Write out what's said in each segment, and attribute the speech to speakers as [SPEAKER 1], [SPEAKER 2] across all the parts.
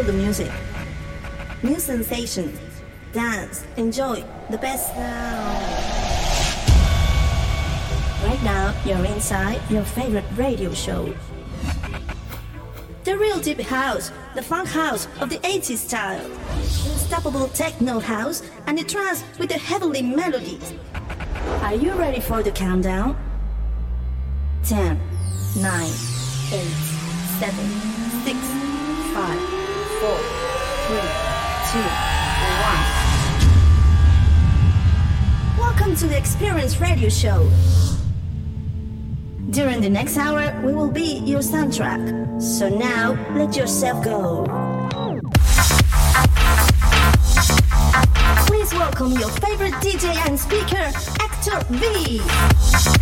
[SPEAKER 1] feel the music. New sensation. Dance. Enjoy the best sound. Right now, you're inside your favorite radio show. The real deep house, the funk house of the 80s style. Unstoppable techno house and the trance with the heavenly melodies. Are you ready for the countdown? 10, 9, 8, 7, Welcome to the Experience Radio Show. During the next hour, we will be your soundtrack. So now, let yourself go. Please welcome your favorite DJ and speaker, Actor V.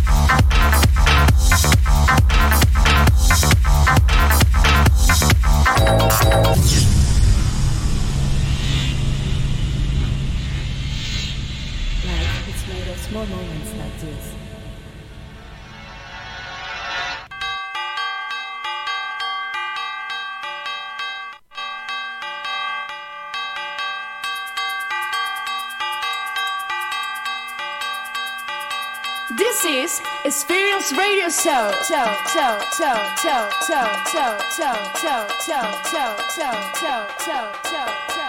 [SPEAKER 2] Experience Radio Show. Show, show, show, show, show, show, show, show, show, show, show, show, show, show, show,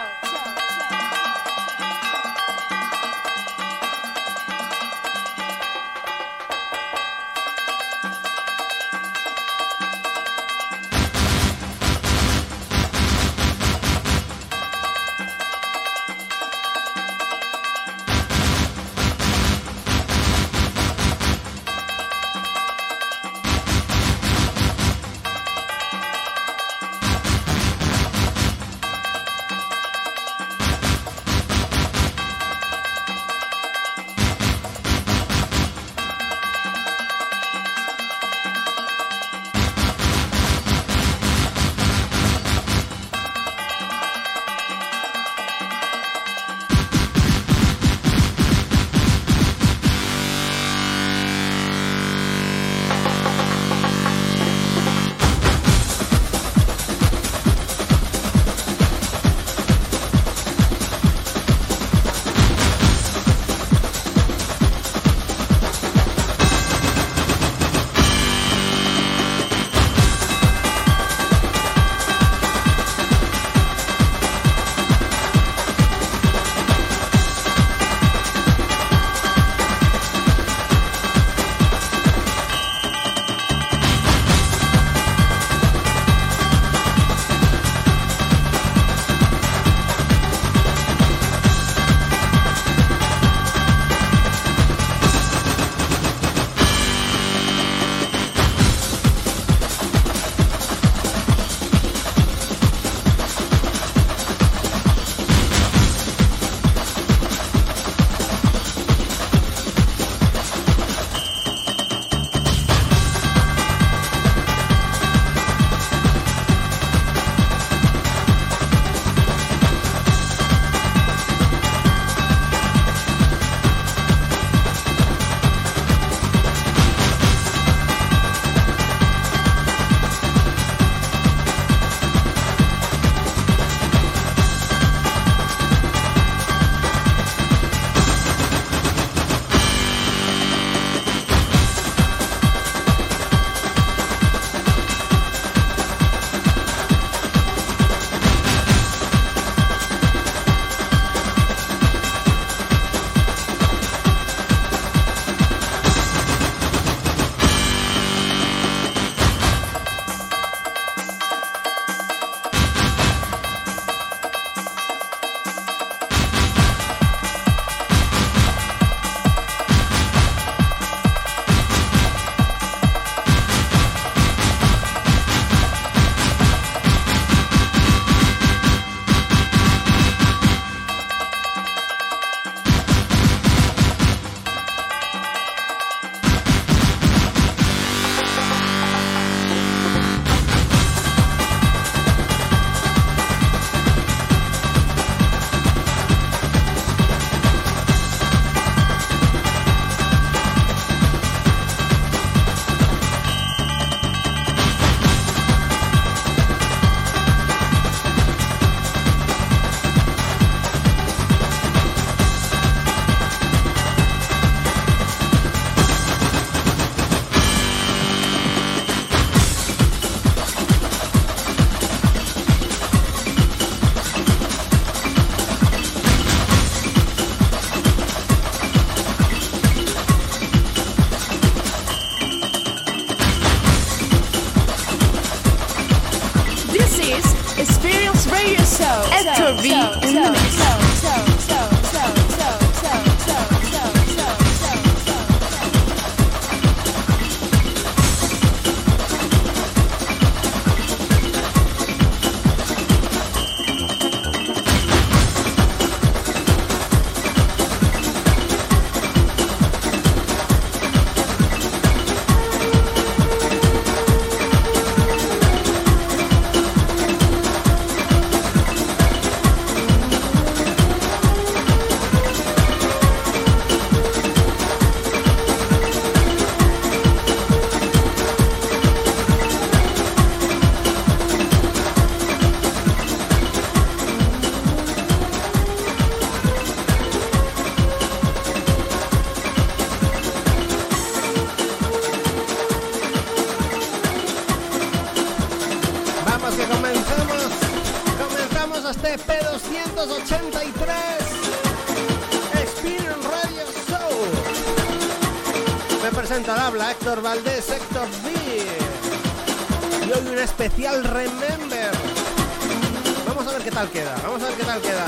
[SPEAKER 3] Héctor Valdés, Héctor D. Y hoy un especial Remember. Vamos a ver qué tal queda. Vamos a ver qué tal queda.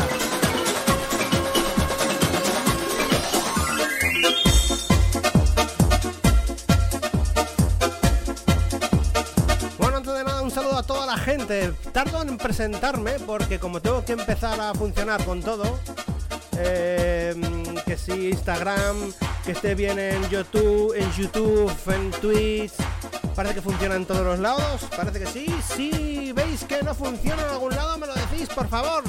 [SPEAKER 3] Bueno, antes de nada, un saludo a toda la gente. Tardo en presentarme porque como tengo que empezar a funcionar con todo, eh, que si Instagram, que esté bien en YouTube, en YouTube, en Twitch, parece que funciona en todos los lados, parece que sí. Si veis que no funciona en algún lado, me lo decís, por favor.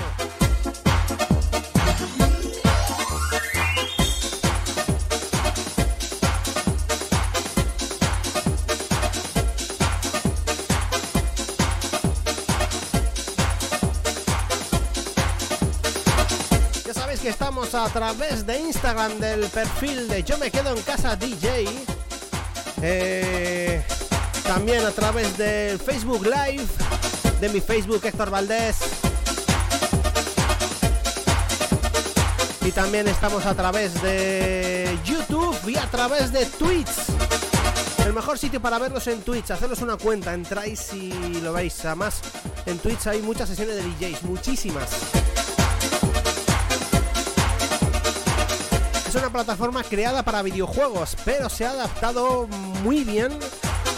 [SPEAKER 3] A través de Instagram del perfil de Yo me quedo en casa DJ. Eh, también a través del Facebook Live, de mi Facebook Héctor Valdés. Y también estamos a través de YouTube y a través de Twitch. El mejor sitio para verlos en Twitch, hacerlos una cuenta, entráis y lo veis. Además, en Twitch hay muchas sesiones de DJs, muchísimas. Es una plataforma creada para videojuegos, pero se ha adaptado muy bien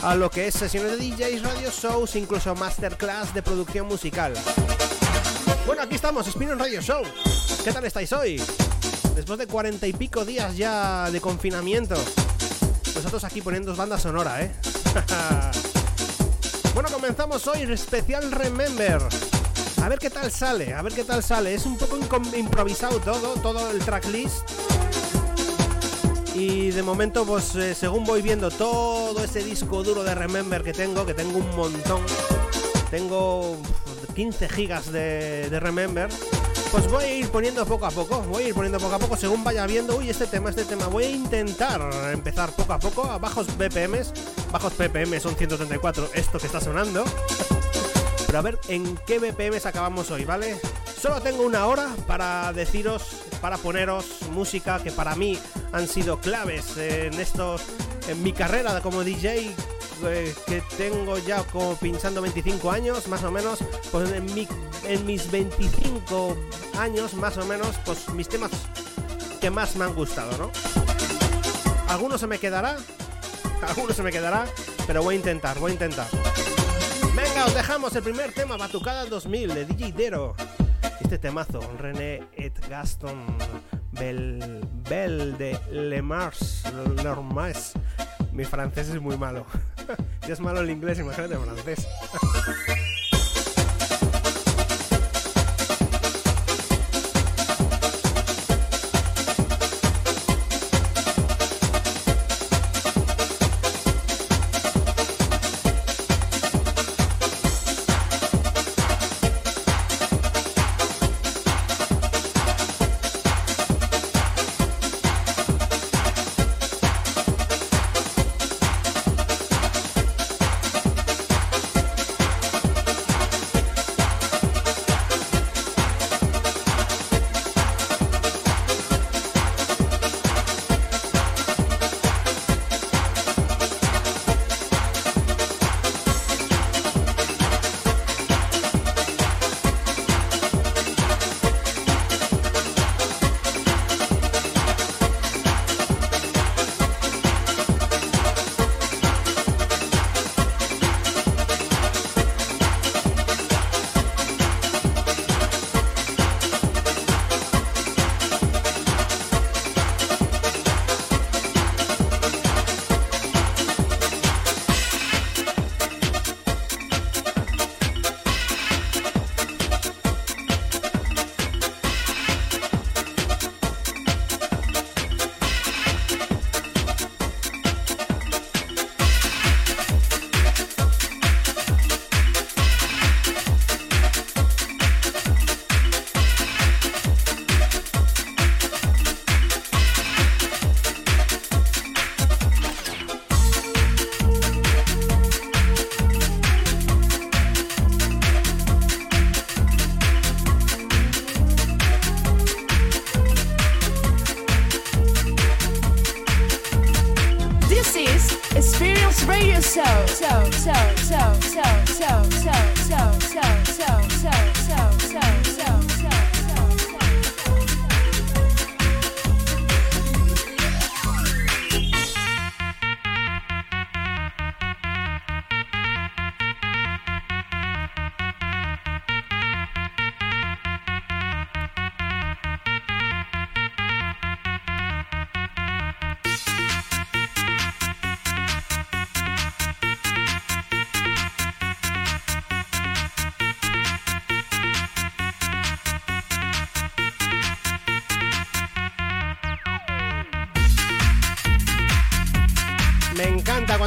[SPEAKER 3] a lo que es sesiones de DJs, radio shows, incluso masterclass de producción musical. Bueno, aquí estamos, Spin Radio Show. ¿Qué tal estáis hoy? Después de cuarenta y pico días ya de confinamiento. Nosotros aquí poniendo bandas sonora, ¿eh? bueno, comenzamos hoy especial Remember. A ver qué tal sale, a ver qué tal sale. Es un poco improvisado todo, todo el tracklist. Y de momento, pues eh, según voy viendo todo ese disco duro de Remember que tengo, que tengo un montón, tengo uf, 15 gigas de, Remember, pues voy a ir poniendo poco a poco, voy a ir poniendo poco a poco según vaya viendo, uy, este tema, este tema, voy a intentar empezar poco a poco a bajos BPMs, bajos PPM son 134, esto que está sonando. Pero a ver en qué BPMs acabamos hoy, ¿vale? Solo tengo una hora para deciros, para poneros música que para mí han sido claves en estos, en mi carrera como DJ eh, que tengo ya como pinchando 25 años, más o menos, pues en, mi- en mis 25 años, más o menos, pues mis temas que más me han gustado, ¿no? Algunos se me quedará, algunos se me quedará, pero voy a intentar, voy a intentar. Venga, os dejamos el primer tema, Batucada 2000 de DJ Dero. Este temazo, René et Gaston Bell, Bell de Le Mars, Le Mars. Mi francés es muy malo. si es malo el inglés, imagínate el francés.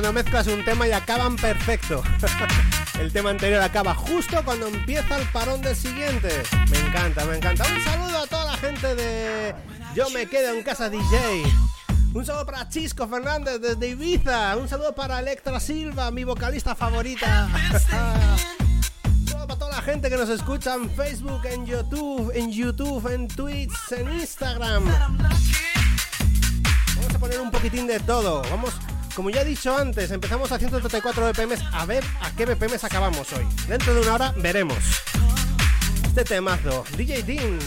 [SPEAKER 3] cuando mezclas un tema y acaban perfecto. el tema anterior acaba justo cuando empieza el parón del siguiente. Me encanta, me encanta. Un saludo a toda la gente de Yo me quedo en casa DJ. Un saludo para Chisco Fernández desde Ibiza. Un saludo para Electra Silva, mi vocalista favorita. Un saludo para toda la gente que nos escucha en Facebook, en YouTube, en YouTube, en Twitch, en Instagram. Vamos a poner un poquitín de todo. Vamos como ya he dicho antes, empezamos a 134 BPM, a ver a qué BPM acabamos hoy. Dentro de una hora veremos. Este temazo, DJ Dean,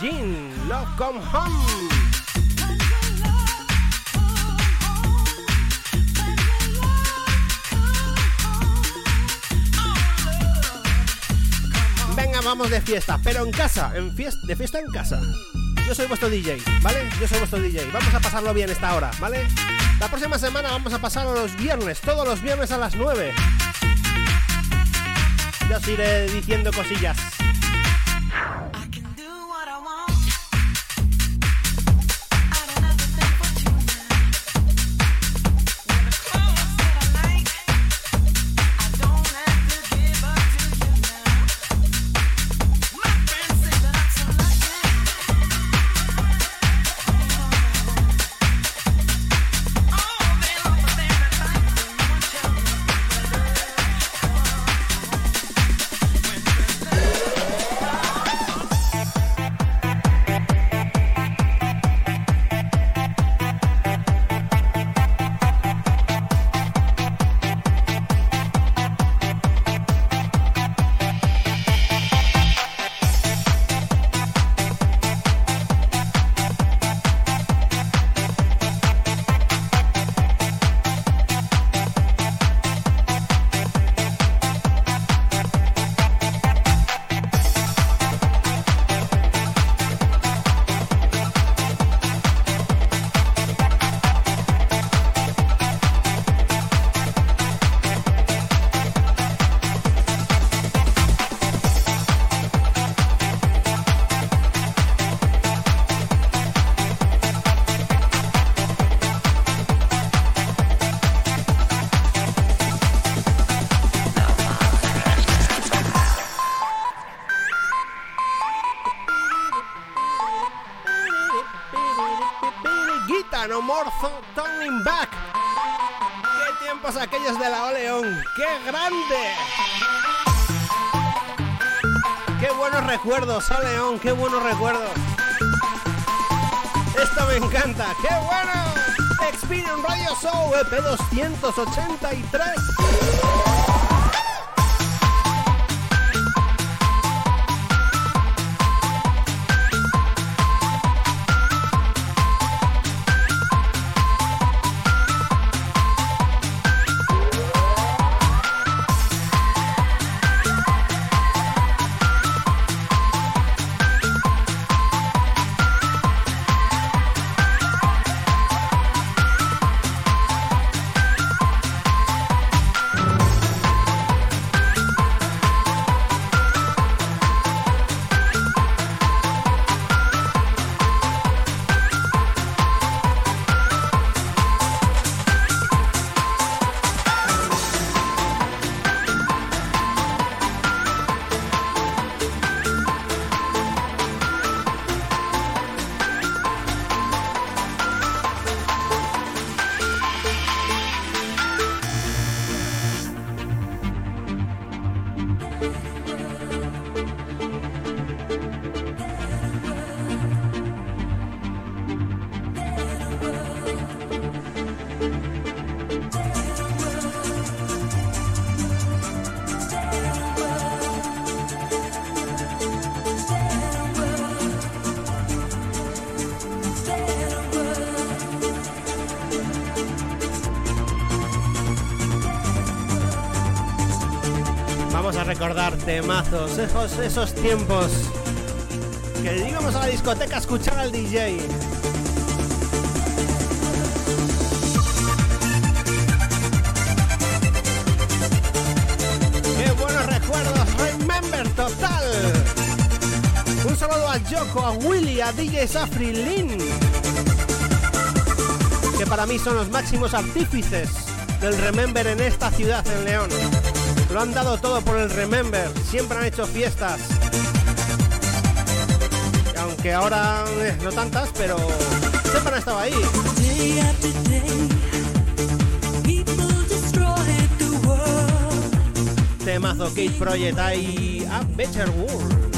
[SPEAKER 3] Jean, Love Come Home. Venga, vamos de fiesta, pero en casa, en fiesta, de fiesta en casa. Yo soy vuestro DJ, ¿vale? Yo soy vuestro DJ. Vamos a pasarlo bien esta hora, ¿vale? La próxima semana vamos a pasar a los viernes, todos los viernes a las 9. Ya os iré diciendo cosillas. ¡Qué buenos recuerdos! Esto me encanta, ¡qué bueno! Experience Radio Show EP 283.
[SPEAKER 4] Temazos, esos, esos tiempos que íbamos a la discoteca a escuchar al DJ. ¡Qué buenos recuerdos! ¡Remember total! Un saludo a Yoko, a Willy, a DJ Safri Lin, que para mí son los máximos artífices del Remember en esta ciudad, en León. Lo han dado todo por el Remember, siempre han hecho fiestas. Aunque ahora eh, no tantas, pero siempre han estado ahí. Temazo Kate Project hay a Better World.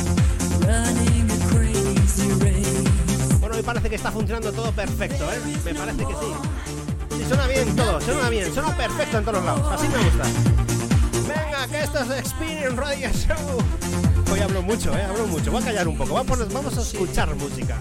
[SPEAKER 4] Bueno, me parece que está funcionando todo perfecto, ¿eh? Me parece que sí. Sí, suena bien todo, suena bien, suena perfecto en todos lados. Así me gusta. Esto es Experience Radio Show. Hoy hablo mucho, ¿eh? Hablo mucho. Voy a callar un poco. Vamos a escuchar música.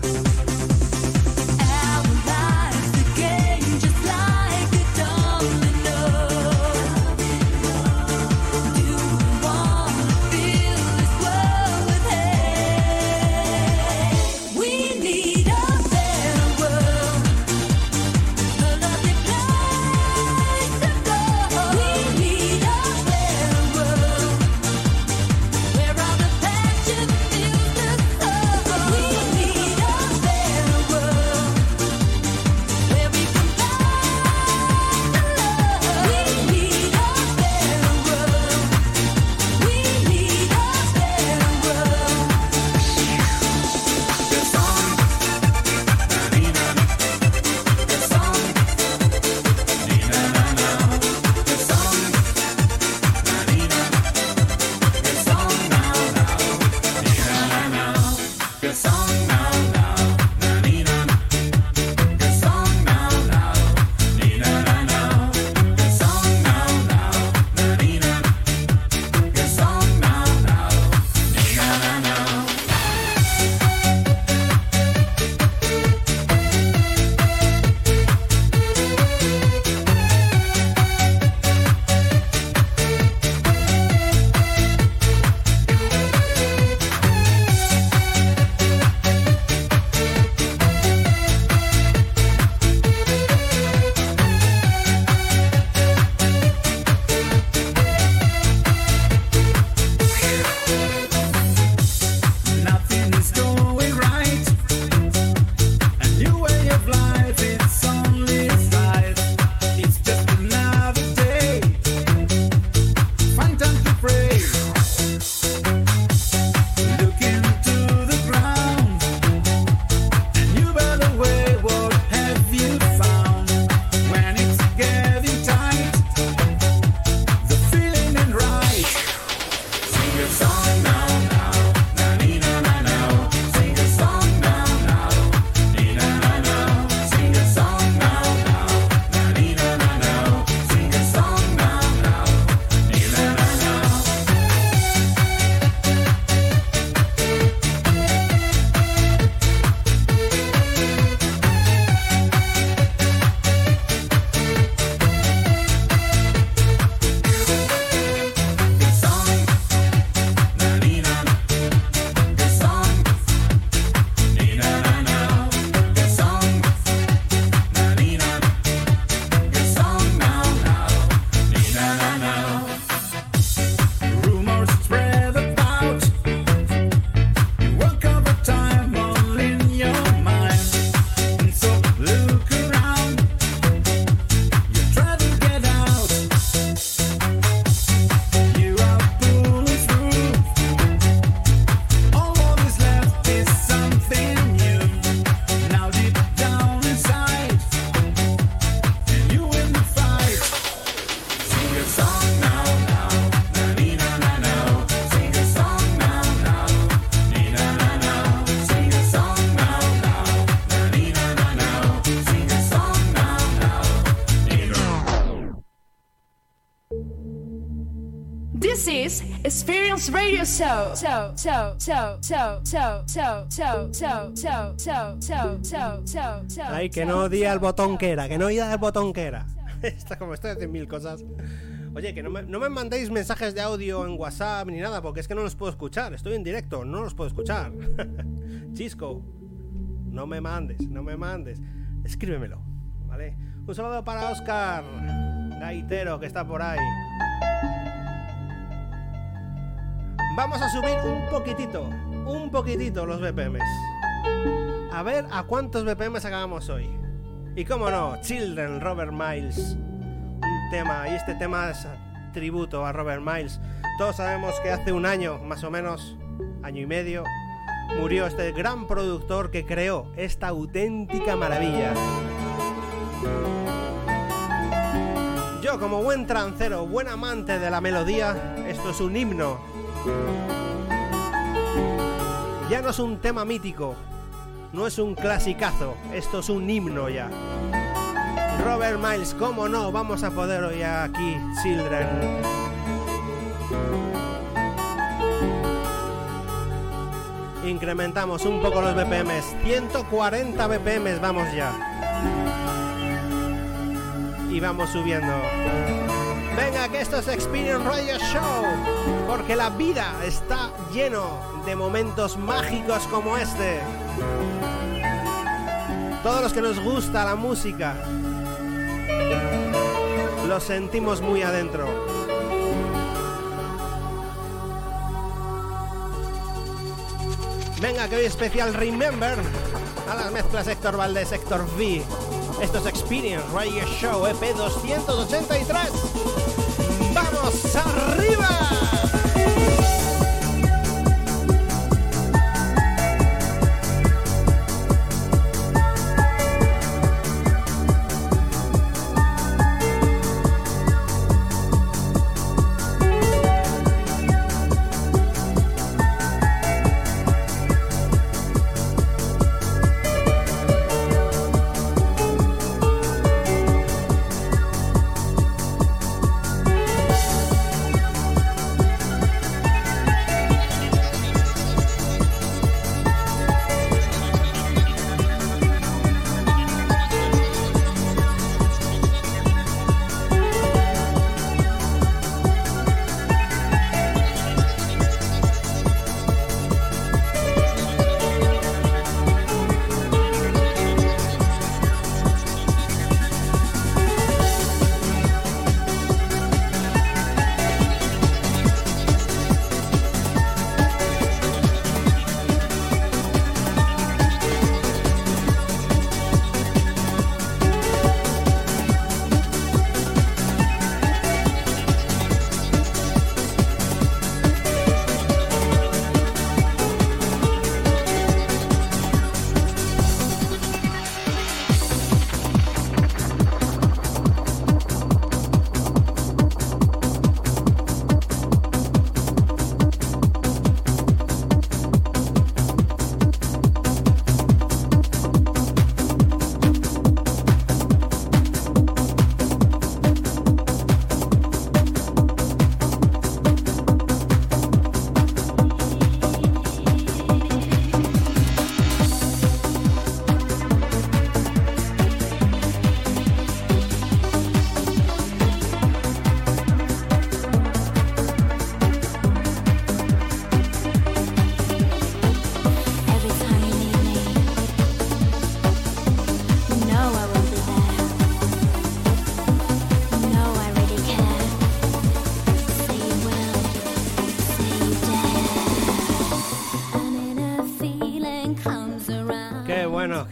[SPEAKER 2] Show. Show, show, show, show, show, show, show, show, show, show, show, show, show,
[SPEAKER 4] Ay, que no diga el botón que era, que no diga el botón que era. Está como estoy haciendo mil cosas.
[SPEAKER 3] Oye, que no me, no me mandéis mensajes de audio en WhatsApp ni nada, porque es que no los puedo escuchar. Estoy en directo, no los puedo escuchar. Chisco, no me mandes, no me mandes. Escríbemelo, ¿vale? Un saludo para Oscar, gaitero, que está por ahí. Vamos a subir un poquitito, un poquitito los BPMs. A ver a cuántos BPMs acabamos hoy. Y cómo no, Children, Robert Miles. Un tema, y este tema es tributo a Robert Miles. Todos sabemos que hace un año, más o menos, año y medio, murió este gran productor que creó esta auténtica maravilla. Yo, como buen trancero, buen amante de la melodía, esto es un himno. Ya no es un tema mítico, no es un clasicazo, esto es un himno ya. Robert Miles, ¿cómo no? Vamos a poder oír aquí Children. Incrementamos un poco los BPMs, 140 BPMs vamos ya. Y vamos subiendo. Venga, que esto es Experience Radio Show, porque la vida está lleno de momentos mágicos como este. Todos los que nos gusta la música, lo sentimos muy adentro. Venga, que hoy especial Remember a las mezclas Héctor Valdés, Héctor V. Esto es Experience Radio Show EP 283. ¡Vamos arriba!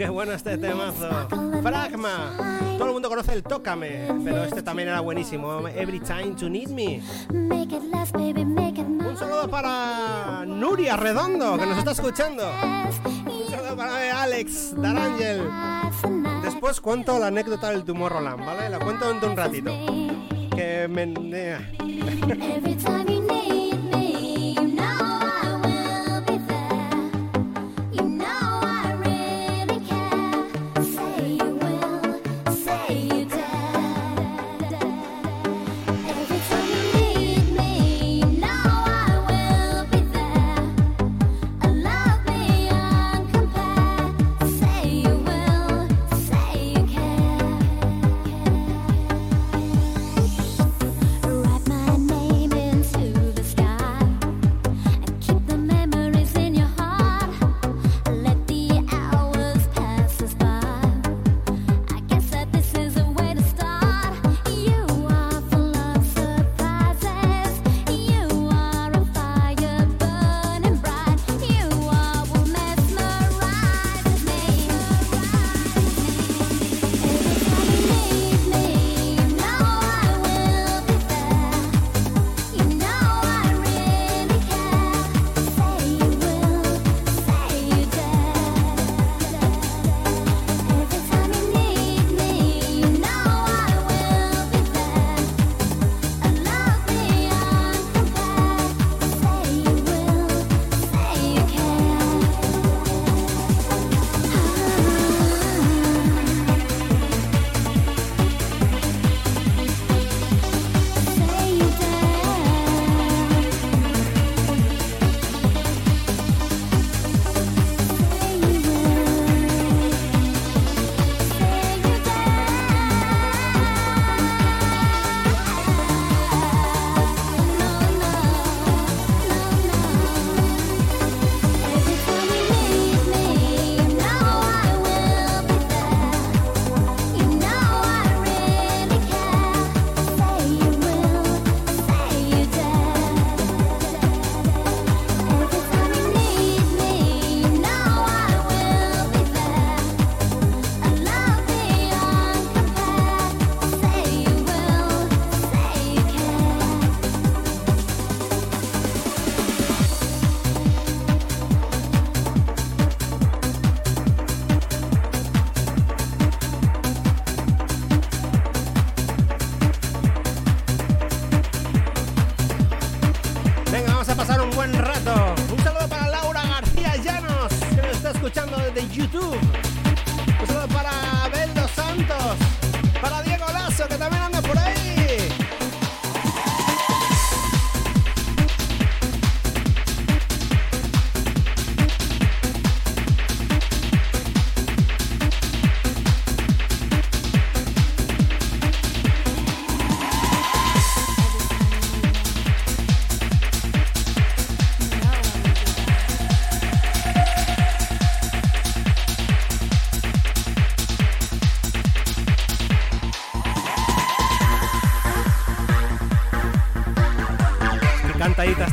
[SPEAKER 3] Qué bueno este temazo. Fragma. Todo el mundo conoce el Tócame, pero este también era buenísimo. Every time to need me. Un saludo para Nuria Redondo, que nos está escuchando. Un saludo para Alex Darangel. Después cuento la anécdota del tumor Roland, ¿vale? La cuento dentro de un ratito. Que me...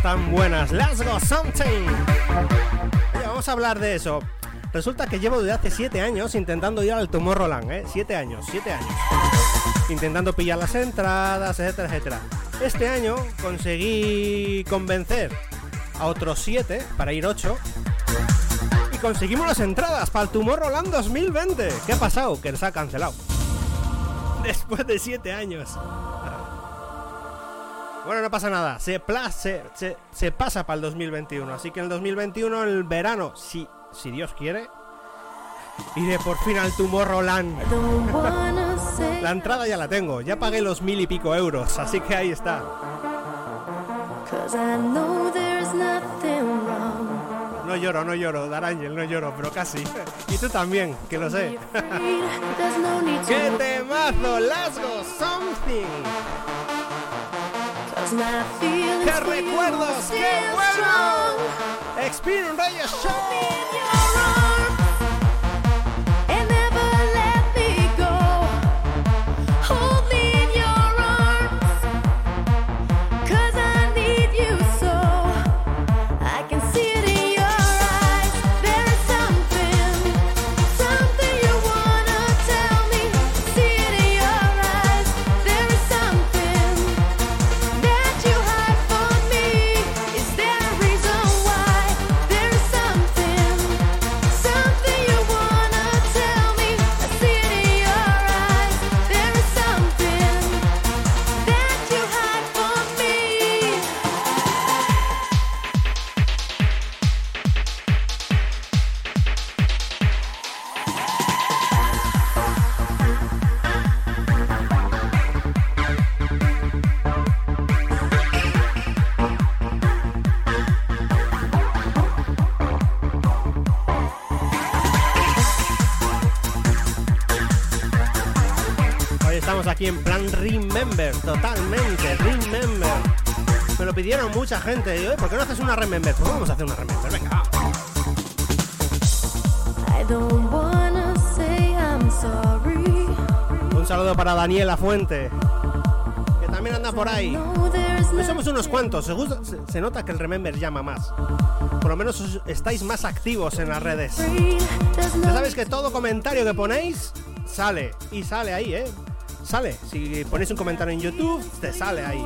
[SPEAKER 3] tan buenas. Let's go something. Vamos a hablar de eso. Resulta que llevo desde hace 7 años intentando ir al Tomorrowland, ¿eh? 7 años, 7 años. Intentando pillar las entradas, etcétera, etcétera. Este año conseguí convencer a otros 7 para ir 8. Y conseguimos las entradas para el Tomorrowland 2020. ¿Qué ha pasado? Que se ha cancelado. Después de 7 años. Bueno, no pasa nada. Se, pla- se, pasa para el 2021. Así que en el 2021, en el verano, si, si Dios quiere, iré por fin al Tomorrowland. La entrada ya la tengo. Ya pagué los mil y pico euros. Así que ahí está. No lloro, no lloro, Darángel, no lloro, pero casi. Y tú también, que lo sé. ¡Qué temazo! ¡Let's go something! ¡Qué recuerdos! ¡Qué bueno! Experience Radio Show. Totalmente, Remember. Me lo pidieron mucha gente. Digo, "Eh, ¿por qué no haces una Remember? Pues vamos a hacer una Remember, venga, va.
[SPEAKER 5] I don't wanna say I'm sorry.
[SPEAKER 3] Un saludo para Daniela Fuente, que también anda por ahí.
[SPEAKER 5] No,
[SPEAKER 3] Pues somos unos cuantos, se, gusta- se- se nota que el Remember llama más. Por lo menos os- estáis más activos en las redes. Ya sabéis que todo comentario que ponéis sale, y sale ahí, ¿eh? Sale. Si ponéis un comentario en YouTube, te sale ahí.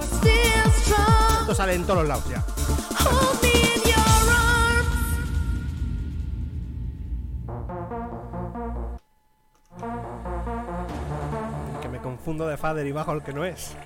[SPEAKER 3] Esto sale en todos los lados ya. Que me confundo de Father y bajo el que no es.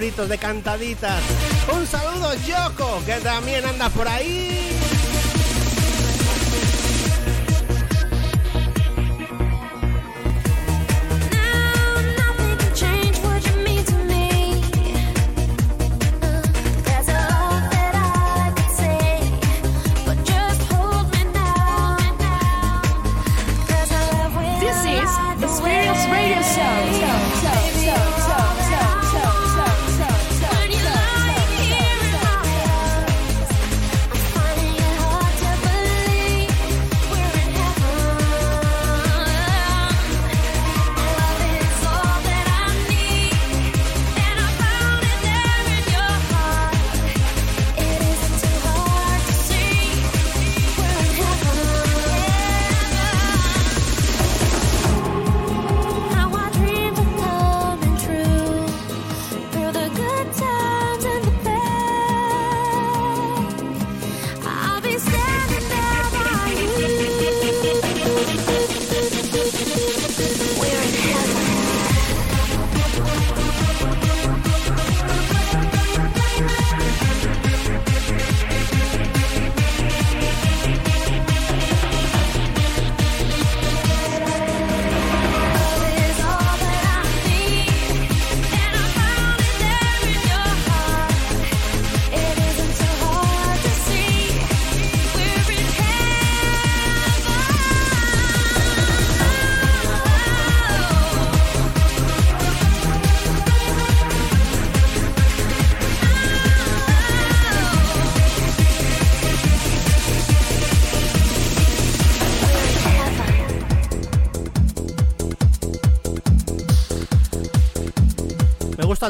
[SPEAKER 3] Favoritos de cantaditas. Un saludo, Yoko, que también anda por ahí.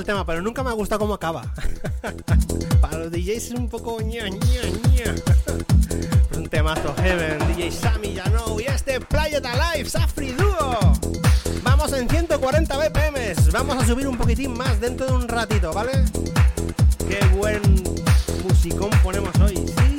[SPEAKER 3] El tema, pero nunca me gusta cómo acaba. Para los DJs es un poco ña, ña, ña. Un temazo Heaven, DJ Sammy Janou y este Playa Alive, Safri Duo. Vamos en 140 BPM, vamos a subir un poquitín más dentro de un ratito, ¿vale? Qué buen musicón ponemos hoy. Sí.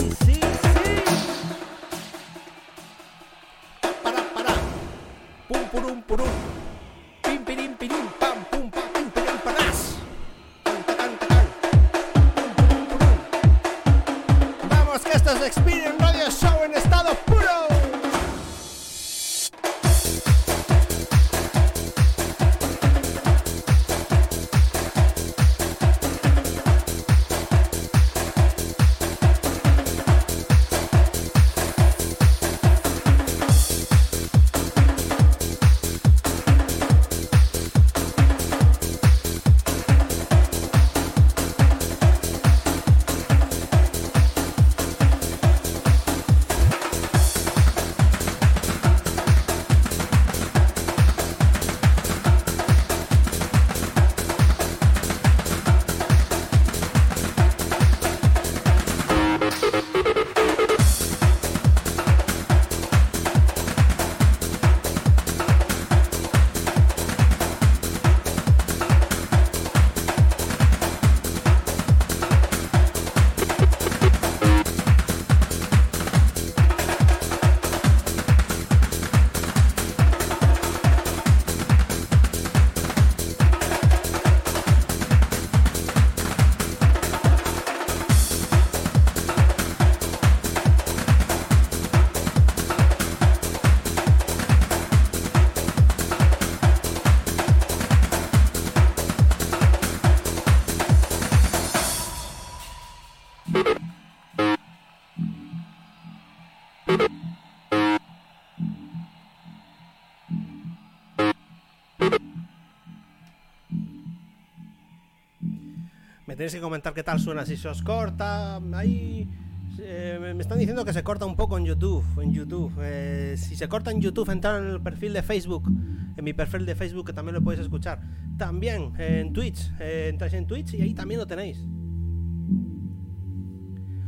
[SPEAKER 3] Tenéis que comentar qué tal suena, si se os corta. Ahí. eh, me están diciendo que se corta un poco en YouTube. En YouTube. Eh, si se corta en YouTube, entrar en el perfil de Facebook. En mi perfil de Facebook, que también lo podéis escuchar. También eh, en Twitch. entráis en Twitch y ahí también lo tenéis.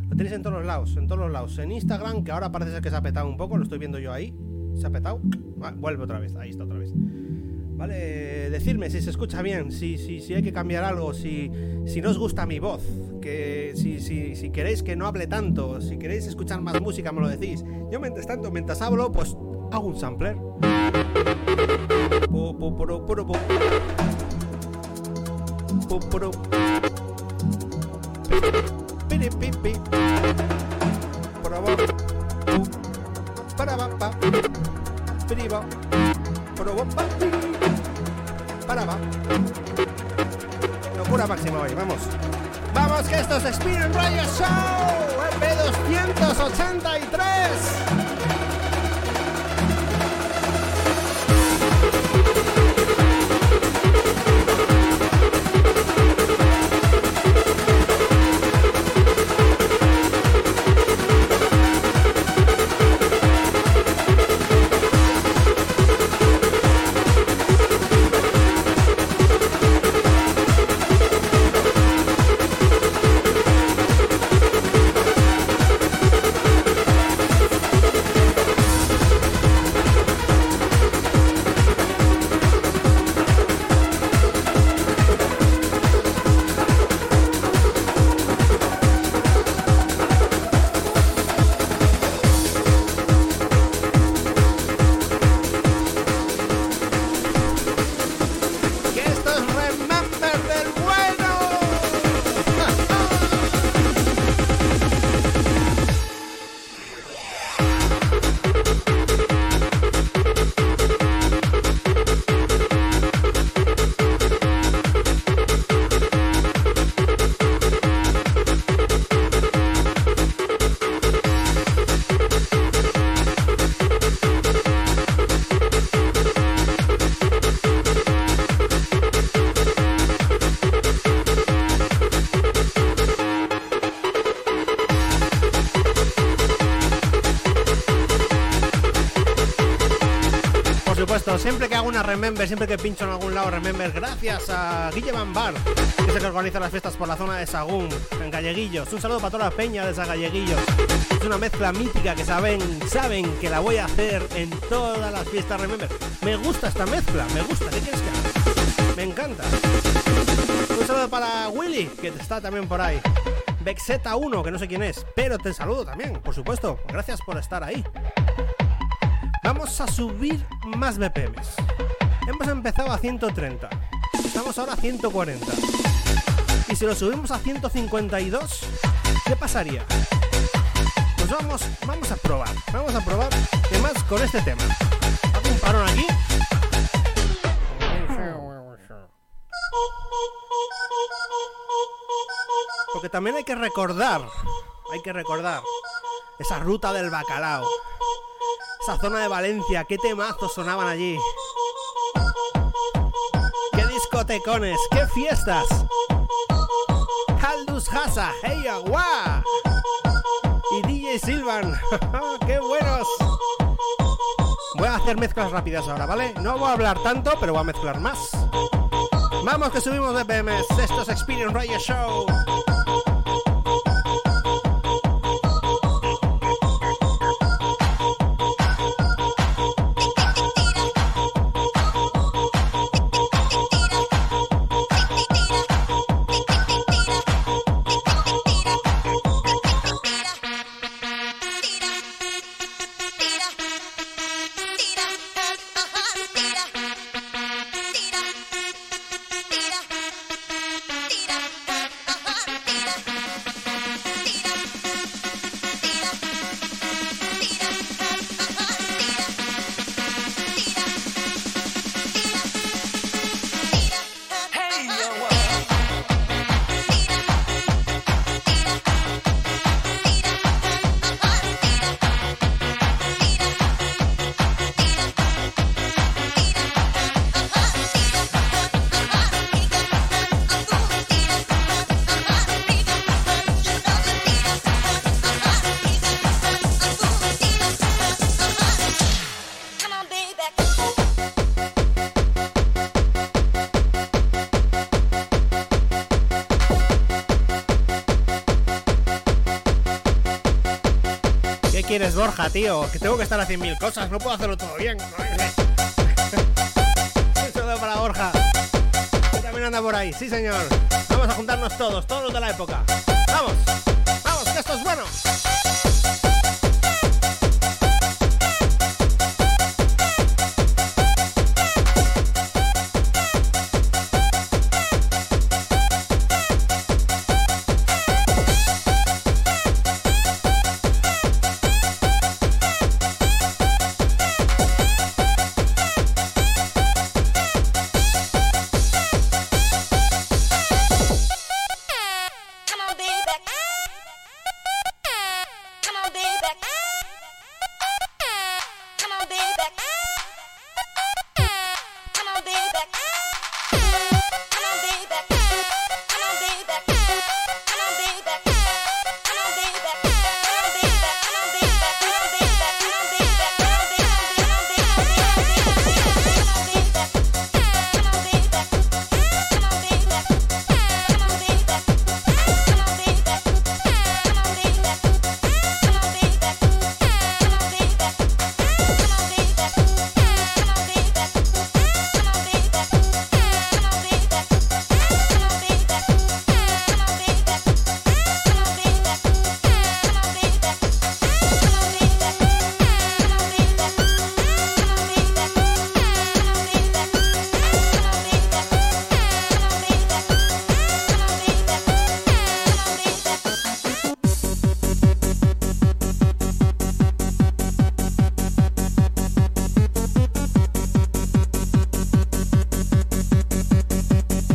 [SPEAKER 3] Lo tenéis en todos los lados, en todos los lados. En Instagram, que ahora parece ser que se ha petado un poco, lo estoy viendo yo ahí. Se ha petado. Ah, vuelve otra vez, ahí está otra vez. Vale, decirme si se escucha bien, si, si, si hay que cambiar algo, si, si no os gusta mi voz, que si, si, si queréis que no hable tanto, si queréis escuchar más música, me lo decís. Yo mientras tanto, mientras hablo, pues hago un sampler. Para, brava. Locura máxima hoy, vamos. Vamos que esto es Spirit Radio Show, EP 283. Remember, siempre que pincho en algún lado Remember, gracias a Guille Van Bar, que es el que organiza las fiestas por la zona de Sagún, en Galleguillos. Un saludo para toda la peña de esa Galleguillos. Es una mezcla mítica que saben, saben que la voy a hacer en todas las fiestas Remember. Me gusta esta mezcla, me gusta, ¿qué quieres? Me encanta. Un saludo para Willy, que está también por ahí. Vexeta 1, que no sé quién es, pero te saludo también, por supuesto. Gracias por estar ahí. Vamos a subir más BPMs. Hemos empezado a 130. Estamos ahora a 140. Y si lo subimos a 152, ¿qué pasaría? Pues vamos, vamos a probar. Vamos a probar. Y más con este tema. Hago un parón aquí. Porque también hay que recordar, hay que recordar esa ruta del bacalao. Esa zona de Valencia, qué temazos sonaban allí. Qué fiestas. Caldus Hasa, hey agua. Y DJ Silvan, qué buenos. Voy a hacer mezclas rápidas ahora, ¿vale? No voy a hablar tanto, pero voy a mezclar más. Vamos que subimos de BMS. Esto es Experience Radio Show. ¿Qué quieres, Borja, tío? Que tengo que estar haciendo mil cosas, no puedo hacerlo todo bien. Saludo para Borja. También anda por ahí, sí señor. Vamos a juntarnos todos, todos los de la época. Vamos, vamos, que esto es bueno.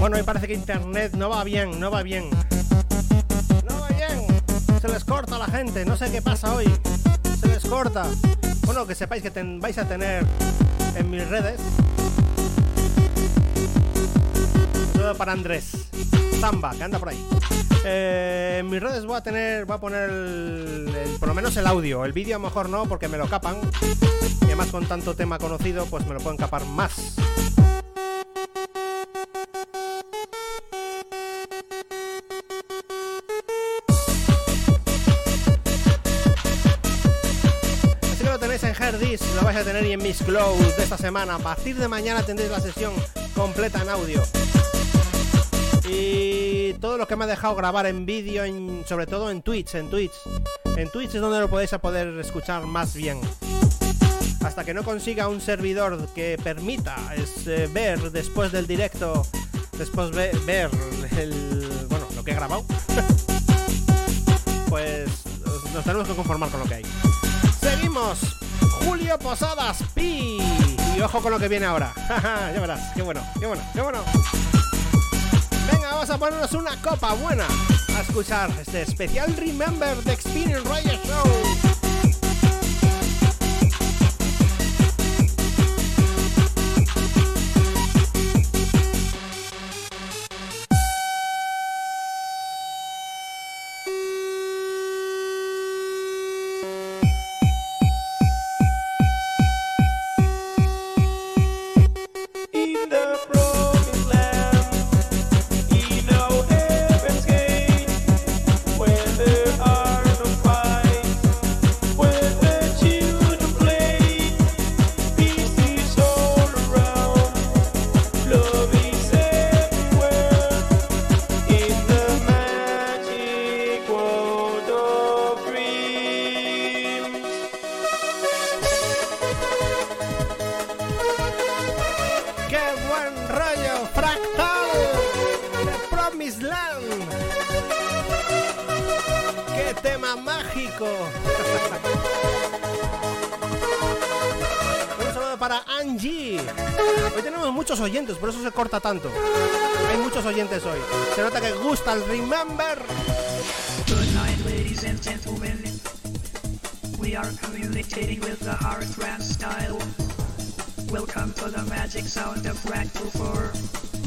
[SPEAKER 3] Bueno, me parece que internet no va bien, no va bien. No va bien. Se les corta la gente, no sé qué pasa hoy. Se les corta. Bueno, que sepáis que ten- vais a tener en mis redes. Todo para Andrés. Zamba, que anda por ahí. Eh, en mis redes voy a tener, voy a poner el- por lo menos el audio. El vídeo a lo mejor no, porque me lo capan. Y además con tanto tema conocido, pues me lo pueden capar más. A tener y en Miss Cloud de esta semana. A partir de mañana tendréis la sesión completa en audio. Y todo lo que me ha dejado grabar en vídeo, en- sobre todo en Twitch, en Twitch. En Twitch es donde lo podéis a poder escuchar más bien. Hasta que no consiga un servidor que permita es, eh, ver después del directo, después ve- ver el, bueno, lo que he grabado, pues nos tenemos que conformar con lo que hay. Seguimos. Julio Posadas Pi. Y ojo con lo que viene ahora. ya verás. Qué bueno, qué bueno, qué bueno. Venga, vamos a ponernos una copa buena a escuchar este especial Remember the Experience Radio Show. Oyentes, por eso se corta tanto. Hay muchos oyentes hoy. Se nota que gusta el Remember.
[SPEAKER 6] We are communicating with the hard style. Welcome to the magic sound of Fractal 4.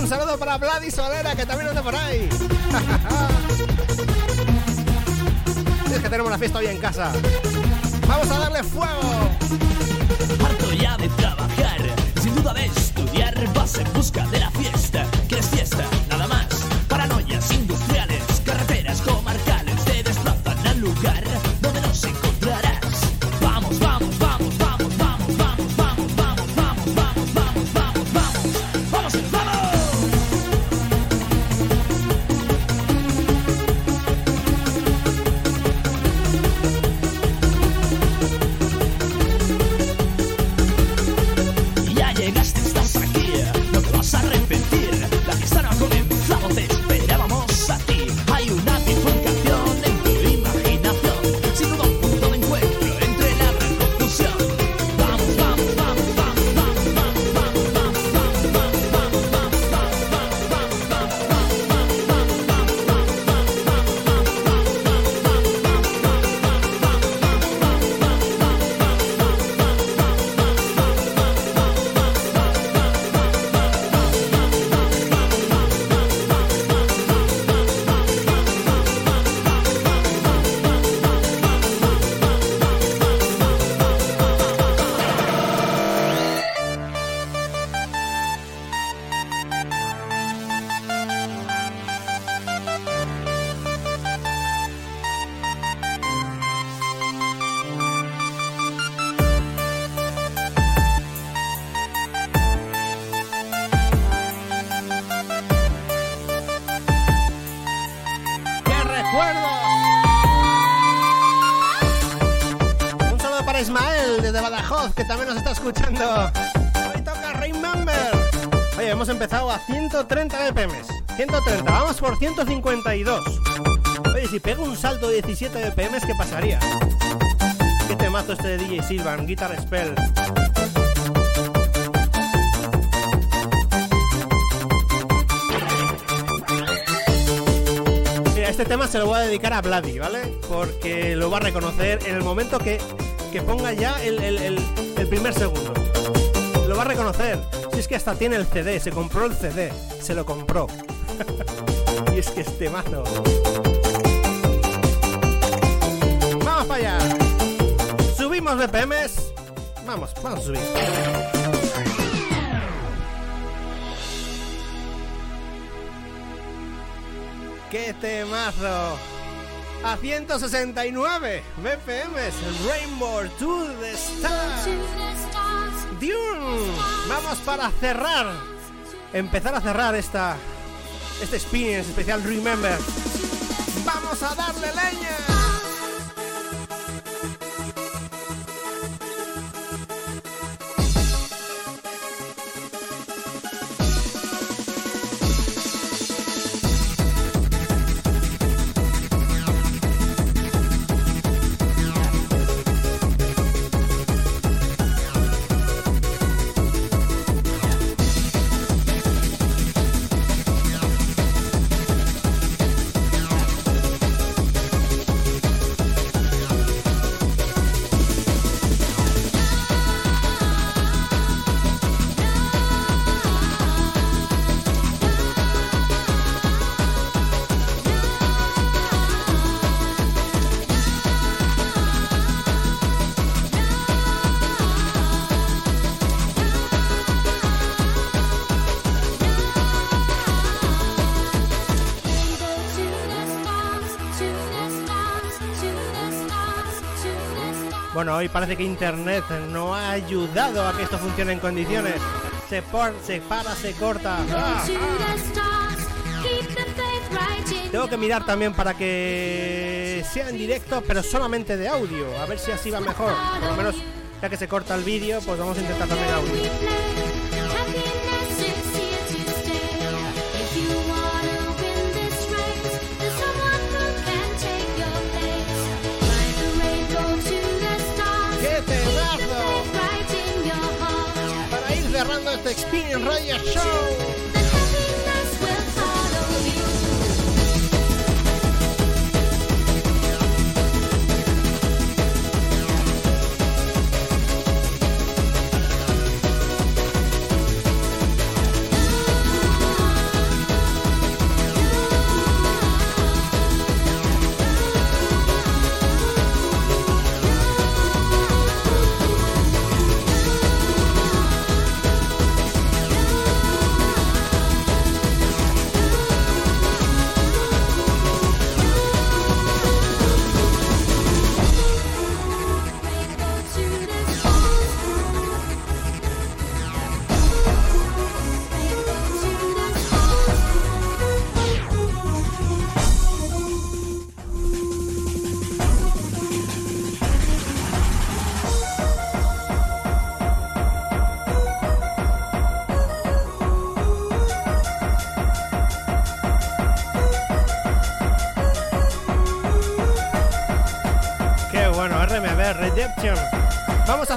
[SPEAKER 7] Un
[SPEAKER 3] saludo para Vladi Solera, que también anda por ahí. es que tenemos la fiesta hoy en casa. ¡Vamos a darle fuego!
[SPEAKER 7] Harto ya de trabajar, sin duda de estudiar, vas en busca de la
[SPEAKER 3] también nos está escuchando. Hoy toca Remember. Oye, hemos empezado a 130 BPMs. 130, vamos por 152. Oye, si pego un salto de 17 BPMs, ¿qué pasaría? Qué temazo este de DJ Silvan, Guitar Spell. Mira, este tema se lo voy a dedicar a Vladi, ¿vale? Porque lo va a reconocer en el momento que, que ponga ya el, el- el- el primer segundo. Lo va a reconocer. Si es que hasta tiene el CD, se compró el CD, se lo compró. y es que este mazo. Vamos para allá. Subimos BPMs. Vamos, vamos a subir. ¡Qué temazo! A 169 BPMs, Rainbow to the Stars. Dune. Vamos para cerrar. Empezar a cerrar esta este experience especial Remember. Vamos a darle leña. Bueno, hoy parece que internet no ha ayudado a que esto funcione en condiciones. Se, por, se para, se corta. Tengo que mirar también para que sea en directo, pero solamente de audio. A ver si así va mejor. Por lo menos, ya que se corta el vídeo, pues vamos a intentar también audio. Experience Radio Show.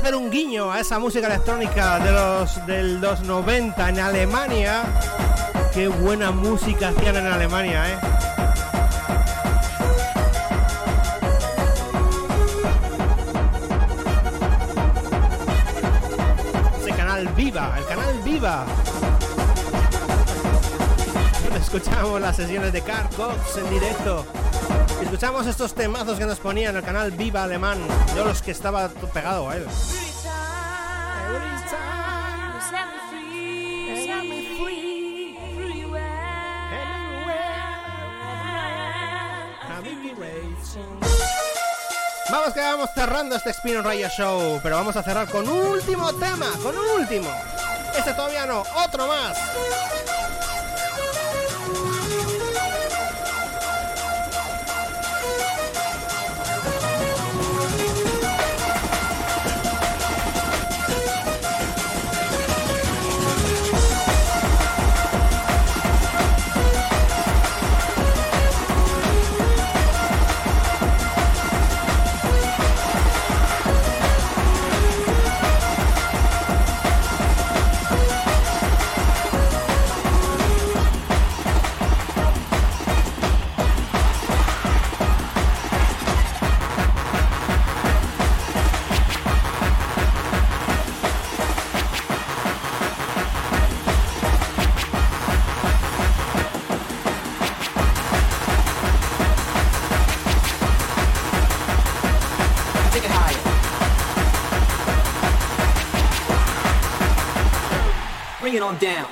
[SPEAKER 3] Hacer un guiño a esa música electrónica de los del 290 en Alemania. Qué buena música hacían en Alemania, eh. Ese canal Viva, el canal Viva. Escuchamos las sesiones de Carl en directo. Escuchamos estos temazos que nos ponía en el canal Viva Alemán. Yo los que estaba pegado a él. Vamos que vamos cerrando este Spin Raya Show, pero vamos a cerrar con un último tema, con un último. Este todavía no, otro más.
[SPEAKER 8] On down.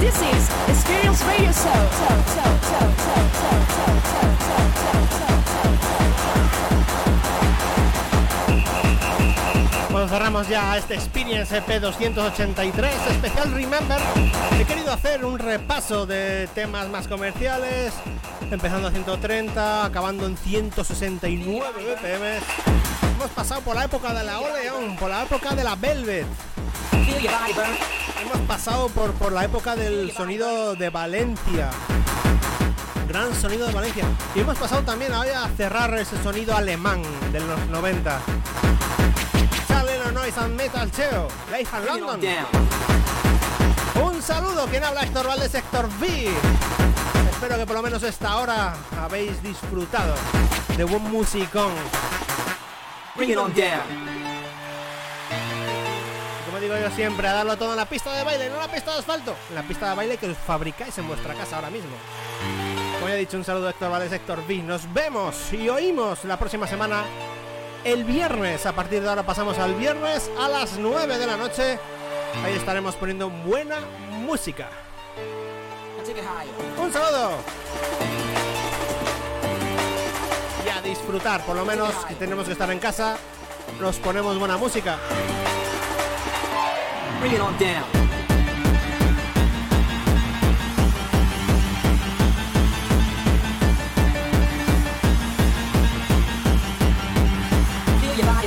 [SPEAKER 2] This is Experience Radio Show.
[SPEAKER 3] Cerramos ya este Experience EP 283 especial Remember. He querido hacer un repaso de temas más comerciales, empezando a 130, acabando en 169 BPM. Hemos pasado por la época de la Oleon, por la época de la Velvet. Hemos pasado por, por la época del sonido de Valencia. Gran sonido de Valencia. Y hemos pasado también a cerrar ese sonido alemán de los 90. Noise and Metal Cheo, Life and London. Un saludo, quien habla Héctor Valdés, Héctor V. Espero que por lo menos esta hora habéis disfrutado de buen musicón.
[SPEAKER 8] Bring it on down.
[SPEAKER 3] Como digo yo siempre, a darlo todo en la pista de baile, no en la pista de asfalto. En la pista de baile que os fabricáis en vuestra casa ahora mismo. Como ya he dicho, un saludo Héctor Valdés, Héctor V. Nos vemos y oímos la próxima semana. El viernes, a partir de ahora pasamos al viernes a las 9 de la noche. Ahí estaremos poniendo buena música. Un saludo. Y a disfrutar, por lo menos que tenemos que estar en casa, nos ponemos buena música.